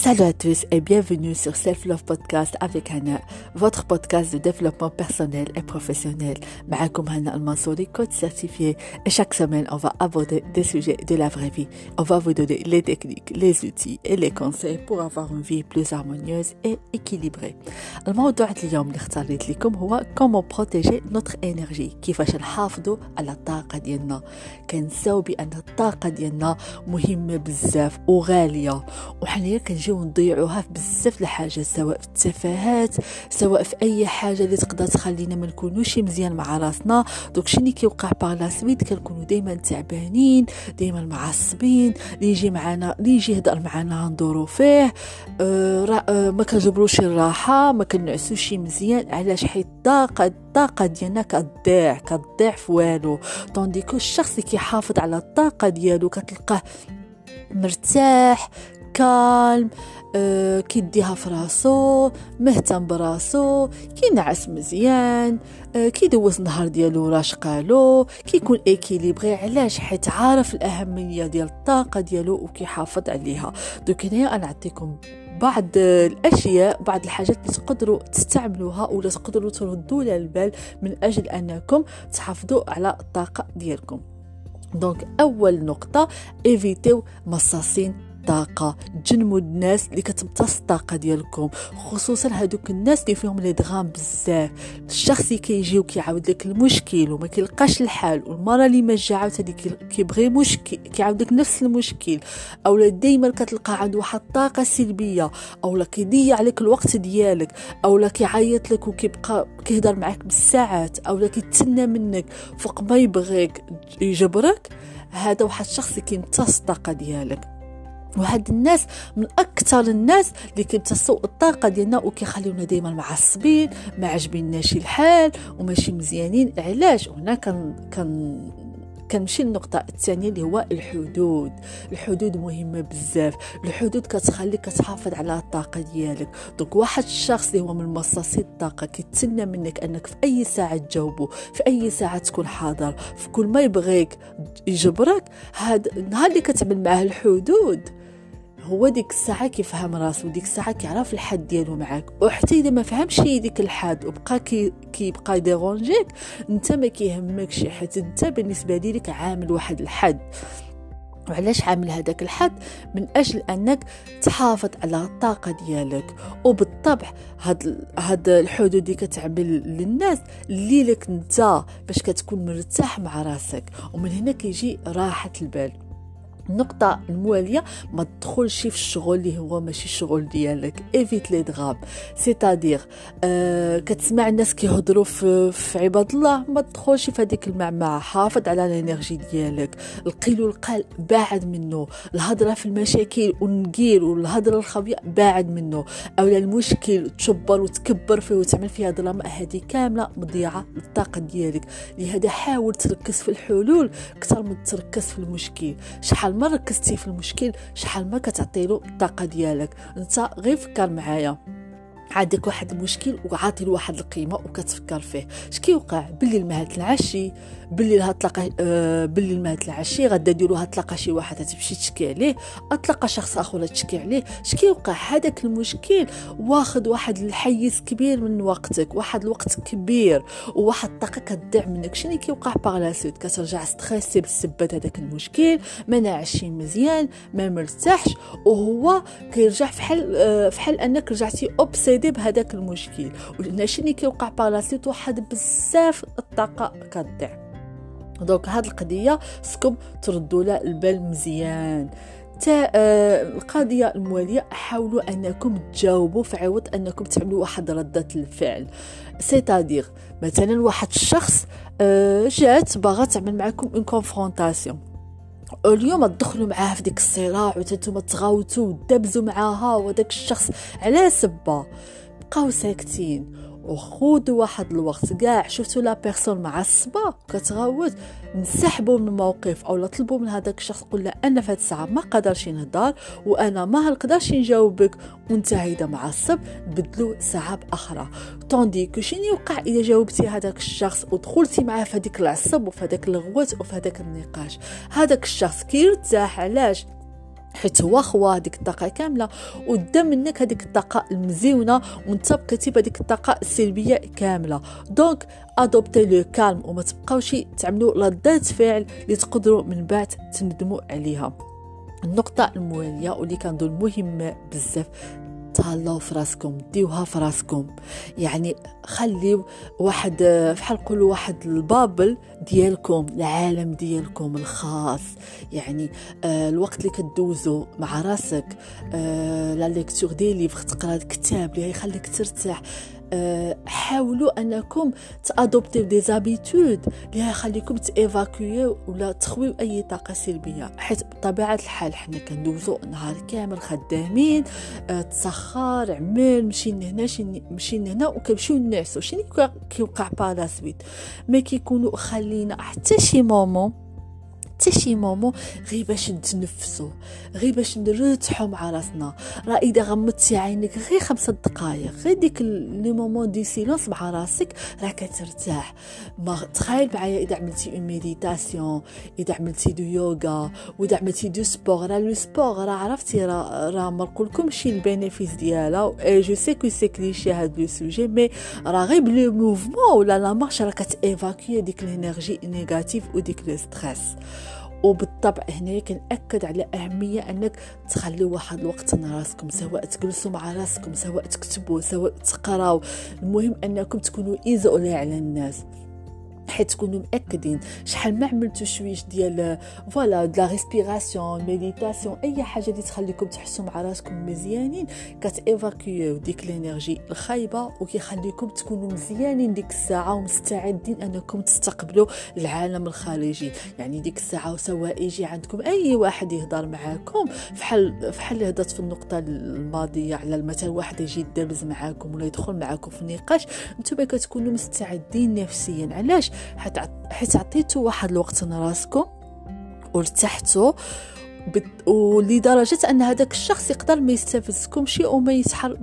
Salut à tous et bienvenue sur Self Love Podcast avec Hana, votre podcast de développement personnel et professionnel. معكم Hana Al-Mansouri, coach certifié et chaque semaine on va aborder des sujets de la vraie vie. On va vous donner les techniques, les outils et les conseils pour avoir une vie plus harmonieuse et équilibrée. الموضوع اليوم اللي اختاريت لكم هو comment protéger notre énergie كيفاش نحافظوا على الطاقة ديالنا كنساو بأن الطاقة ديالنا مهمة بزاف وغالية وحنايا كنجيو نضيعوها في بزاف الحاجات سواء في التفاهات سواء في أي حاجة اللي تقدر تخلينا ما نكونوش مزيان مع راسنا. دوك اللي كيوقع باغ لا سويت دائما تعبانين دائما معصبين اللي يجي معنا اللي يجي يهضر معنا ندورو فيه. أه أه ما كنجبروش الراحة ما كنعسوش مزيان. علاش؟ حيت الطاقه الطاقه ديالنا كتضيع كتضيع في والو. Tandis que الشخص اللي كيحافظ على الطاقه ديالو كتلقاه مرتاح calme أه كيديها في راسو مهتم براسو كينعس مزيان أه كيدوز النهار ديالو راشقا لو كيكون équilibré علاش حيت عارف الأهمية ديال الطاقة ديالو وكيحافظ عليها. donc هنايا نعطيكم بعض الأشياء بعض الحاجات اللي تقدروا تستعملوها ولا تقدروا تردوا لها البال من أجل أنكم تحافظوا على الطاقة ديالكم. donc أول نقطة évite يو مصاصين الطاقة تجنبوا الناس اللي كتمتص الطاقة ديالكم خصوصا هادوك الناس اللي فيهم les drames بزاف. الشخص اللي كيجي وكيعاود لك المشكل وما كيلقاش الحل والمرة اللي ما جا عاوتاني كيبغي مشكل كيعاود لك نفس المشكل. أولا دائما كتلقى عنده واحد الطاقه سلبية أولا كيضيع عليك الوقت ديالك أولا كيعيط لك وكيبقى كيهضر معاك بالساعات أولا كيتسنى منك فوق ما يبغيك يجبرك. هذا واحد الشخص كيمتص الطاقة ديالك. وهاد الناس من أكثر الناس اللي كيمتصوا الطاقة ديالنا وكيخليونا دائما معصبين ما عجبيناش الحال وماشي مزيانين. علاش؟ وهنا كان كان كنمشي للنقطة الثانية اللي هو الحدود. الحدود مهمة بزاف. الحدود كتخليك كتحافظ على الطاقة ديالك. donc واحد الشخص اللي هو من مصاصي الطاقة كيتسنى منك أنك في أي ساعة تجاوبه في أي ساعة تكون حاضر في كل ما يبغيك يجبرك هاد النهار اللي كتعمل معاه الحدود. هو ديك الساعة كيفهم راسو ديك الساعة كيعرف الحد ديالو معاك. وحتى إذا ما فهمش ديك الحد وبقى كي كيبقى ي dérange يك أنت ما كيهمكش حيت أنت بالنسبة ليك عامل واحد الحد. وعلاش عامل هذاك الحد؟ من أجل أنك تحافظ على الطاقة ديالك. وبالطبع هاد هاد الحدود اللي كتعمل للناس اللي لك انت باش كتكون مرتاح مع راسك. ومن هنا كيجي راحة البال. النقطة الموالية ما تدخلش في الشغل اللي هو ماشي الشغل ديالك. évite les drames c'est-à-dire آه كتسمع الناس كيهضروا في, في عباد الله. ما تدخلش في هذيك المعمعة. حافظ على ال énergie ديالك. القيل والقال باعد منه. الهضرة في المشاكل والنقيل والهضرة الخبيئة باعد منه. أولا المشكل تشبر وتكبر فيه وتعمل فيها ظلام هذه كاملة مضيعة للطاقة ديالك. لهذا حاول تركز في الحلول أكثر من تركز في المشكل. شحال ما ركزتي في المشكل شحال ما كتعطيلو الطاقة ديالك. انت غير فكر معايا. عندك واحد المشكل وعاطي له واحد القيمة وكتفكر فيه. اش كيوقع بالليل ما العشي بالليل هتلقى آه بالليل ما العشي غدا ديرو هتلقى شي واحد تمشي تشكي عليه اتلقى شخص آخر تشكي عليه. اش كيوقع هذاك المشكل. واخد واحد الحيز كبير من وقتك واحد الوقت كبير وواحد الطاقة كتضيع منك. شنو كيوقع باغ لا سويت كترجع ستريسي بسبب هذاك المشكل ما ناعشي مزيان ما مرتاحش وهو كيرجع فحال آه فحال أنك رجعتي اوبسيد تزيدي بهذاك المشكل. اللي كيوقع parasite واحد بزاف الطاقة كتضيع donc هاد القضية سكم تردوا لها البال مزيان. تا آه القضية الموالية حاولوا أنكم تجاوبوا في عوض أنكم تعملوا واحد ردة الفعل. c'est-à-dire مثلا واحد الشخص آه جات باغا تعمل معكم une confrontation اليوم تدخلوا معاه في ديك الصراع وأنتم تغاوتوا وتدبزوا معاها وداك الشخص على سبه بقاو ساكتين. وخذوا واحد الوقت. كاع شفتوا لا بيرسون معصبه كتغوت نسحبوا من الموقف أو طلبوا من هذاك الشخص قول له أنا في الساعة ما قدرش نهضر وأنا ما نقدرش نجاوبك. وانت هيدا معصب بدلوا ساعة أخرى طوندي كو شنو يوقع إذا جاوبتي هذاك الشخص ودخلتي معاه في هذيك العصب وفي هذاك الغوت وفي هذاك النقاش؟ هذاك الشخص كيرتاح علاش؟ حيت هو خوا هذيك الطاقة كاملة ودا منك هذيك الطاقة المزيونة وانت بقيتي بهذيك الطاقة السلبية كاملة. دونك ادوبتي لو كالم وما تبقاوش تعملوا ردات فعل اللي تقدروا من بعد تندموا عليها. النقطة الموالية واللي كنظن مهمة بزاف. تهلاو في راسكم ديوها في راسكم يعني خليو واحد فحال نقولوا واحد البابل ديالكم العالم ديالكم الخاص. يعني آه الوقت اللي كدوزو مع راسك آه la lecture des livres تقرا كتاب اللي يخليك ترتاح. حاولوا أنكم ت adopte يو des habitudes اللي يخليكم ت évacue يو ولا تخويو أي طاقة سلبية. حيت بطبيعة الحال حنا كندوزو نهار كامل خدامين أه تسخر عمل مشينا هنا مشينا هنا وكنمشيو نعسو. شنو كيوقع suite ما كيكونوا خلينا حتى شي moment حتى شي moment غير باش نتنفسو غير باش نرتاحو مع راسنا. راه إذا غمضتي عينك غير خمسة دقائق غير ديك les moments de silence مع راسك راه كترتاح ما تخيل معايا إذا عملتي une méditation إذا عملتي du yoga وإذا عملتي du sport راه le sport راه عرفتي راه راه ما نقولكمش ال bénéfices ديالها. et je sais que c'est cliché هاد le sujet mais راه غير ب le mouvement ولا la marche راه كت évacuer ديك ال énergie négative وديك le stress وبالطبع هنا كنأكد على أهمية أنك تخلي واحد الوقت مع راسكم سواء تجلسوا مع راسكم سواء تكتبوا سواء تقراو. المهم أنكم تكونوا isolés على الناس. حيت تكونوا مأكدين شحال ما عملتوا شويش ديال voilà la respiration méditation أي حاجة اللي تخليكم تحسوا مع راسكم مزيانين كتيفاكيو ديك ال énergie الخايبة وكيخليكم تكونوا مزيانين ديك الساعة ومستعدين أنكم تستقبلوا العالم الخارجي. يعني ديك الساعة سواء يجي عندكم أي واحد يهضر معاكم فحال فحال اللي هضرت في النقطة الماضية على مثلا واحد يجي يدربز معاكم ولا يدخل معاكم في نقاش نتوما كتكونوا مستعدين نفسيا. علاش؟ حيت عطيتو واحد الوقت راسكم وارتحتوا ولدرجة أن هذاك الشخص يقدر ما يستفزكمش أو ما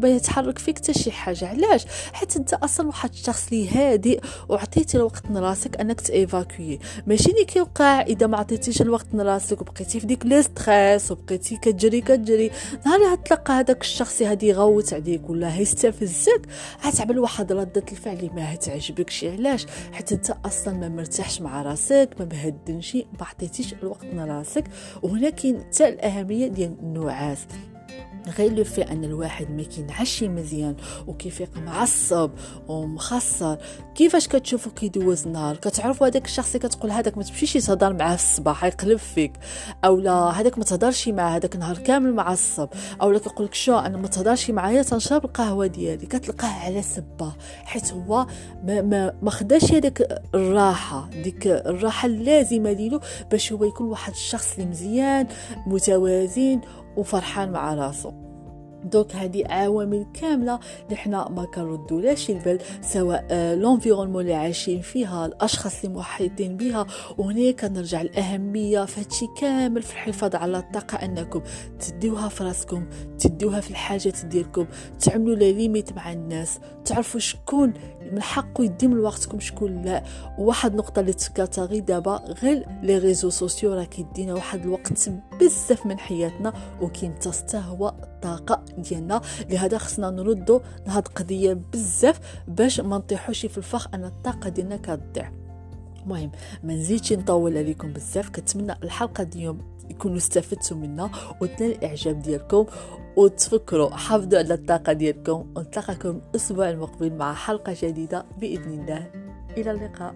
يتحرك فيك حتى شي حاجة. علاش؟ حيت أنت أصلا واحد الشخص اللي هادئ وعطيتي الوقت لراسك أنك ت évacuer ماشي اللي كيوقع إذا ما عطيتيش الوقت لراسك وبقيتي في ديك le stress وبقيتي كتجري كتجري. نهار اللي تلقى هذاك الشخص هادي يغوت عليك ولا هيستفزك غتعمل واحد ردة الفعل اللي ما تعجبكش علاش؟ حيت أنت أصلا ما مرتاحش مع راسك ما مهدنش ما عطيتيش الوقت لراسك. وهنا كاين حتى الاهميه ديال النعاس. غير لو في أن الواحد ما كينعش مزيان وكيفيق معصب ومخسر. كيفاش كتشوفو كيدوز النهار كتعرفوا هذاك الشخص اللي كتقول هذاك ما تمشيش تهضر معاه في الصباح يقلب فيك. أولا هذاك ما تهضرش معاه هذاك نهار كامل معصب أولا كيقول لك شو أنا ما تهضرش معايا تنشرب القهوة ديالي. كتلقاه على سبة حيت هو ما ما, ما خداش هذاك الراحة ديك الراحة اللازمة ليلو باش هو يكون واحد الشخص اللي مزيان متوازن وفرحان مع راسه. دوك هذه عوامل كاملة اللي حنا ما كنردولاش البال سواء l'environnement آه، اللي عايشين فيها الأشخاص اللي محيطين بها وهنا كنرجع الاهميه فهادشي كامل في الحفاظ على الطاقة أنكم تديوها في راسكم تديوها في الحاجات ديالكم تعملوا la limite مع الناس تعرفوا شكون من حقه يدي من وقتكم شكون لا. وواحد النقطة اللي تذكرتها غير دابا غير les réseaux sociaux راه كيدينا واحد الوقت بزاف من حياتنا وكيمتص هو الطاقة ديالنا. لهذا خصنا نردو لهاد القضية بزاف باش ما نطيحوش في الفخ أن الطاقة ديالنا كتضيع. المهم ما نزيدش نطول عليكم بزاف. كنتمنى الحلقة اليوم يكونوا استفدتوا منها وتنال الإعجاب ديالكم. وتفكروا حافظوا على الطاقة ديالكم. ونتلاقاكم الأسبوع المقبل مع حلقة جديدة بإذن الله. إلى اللقاء.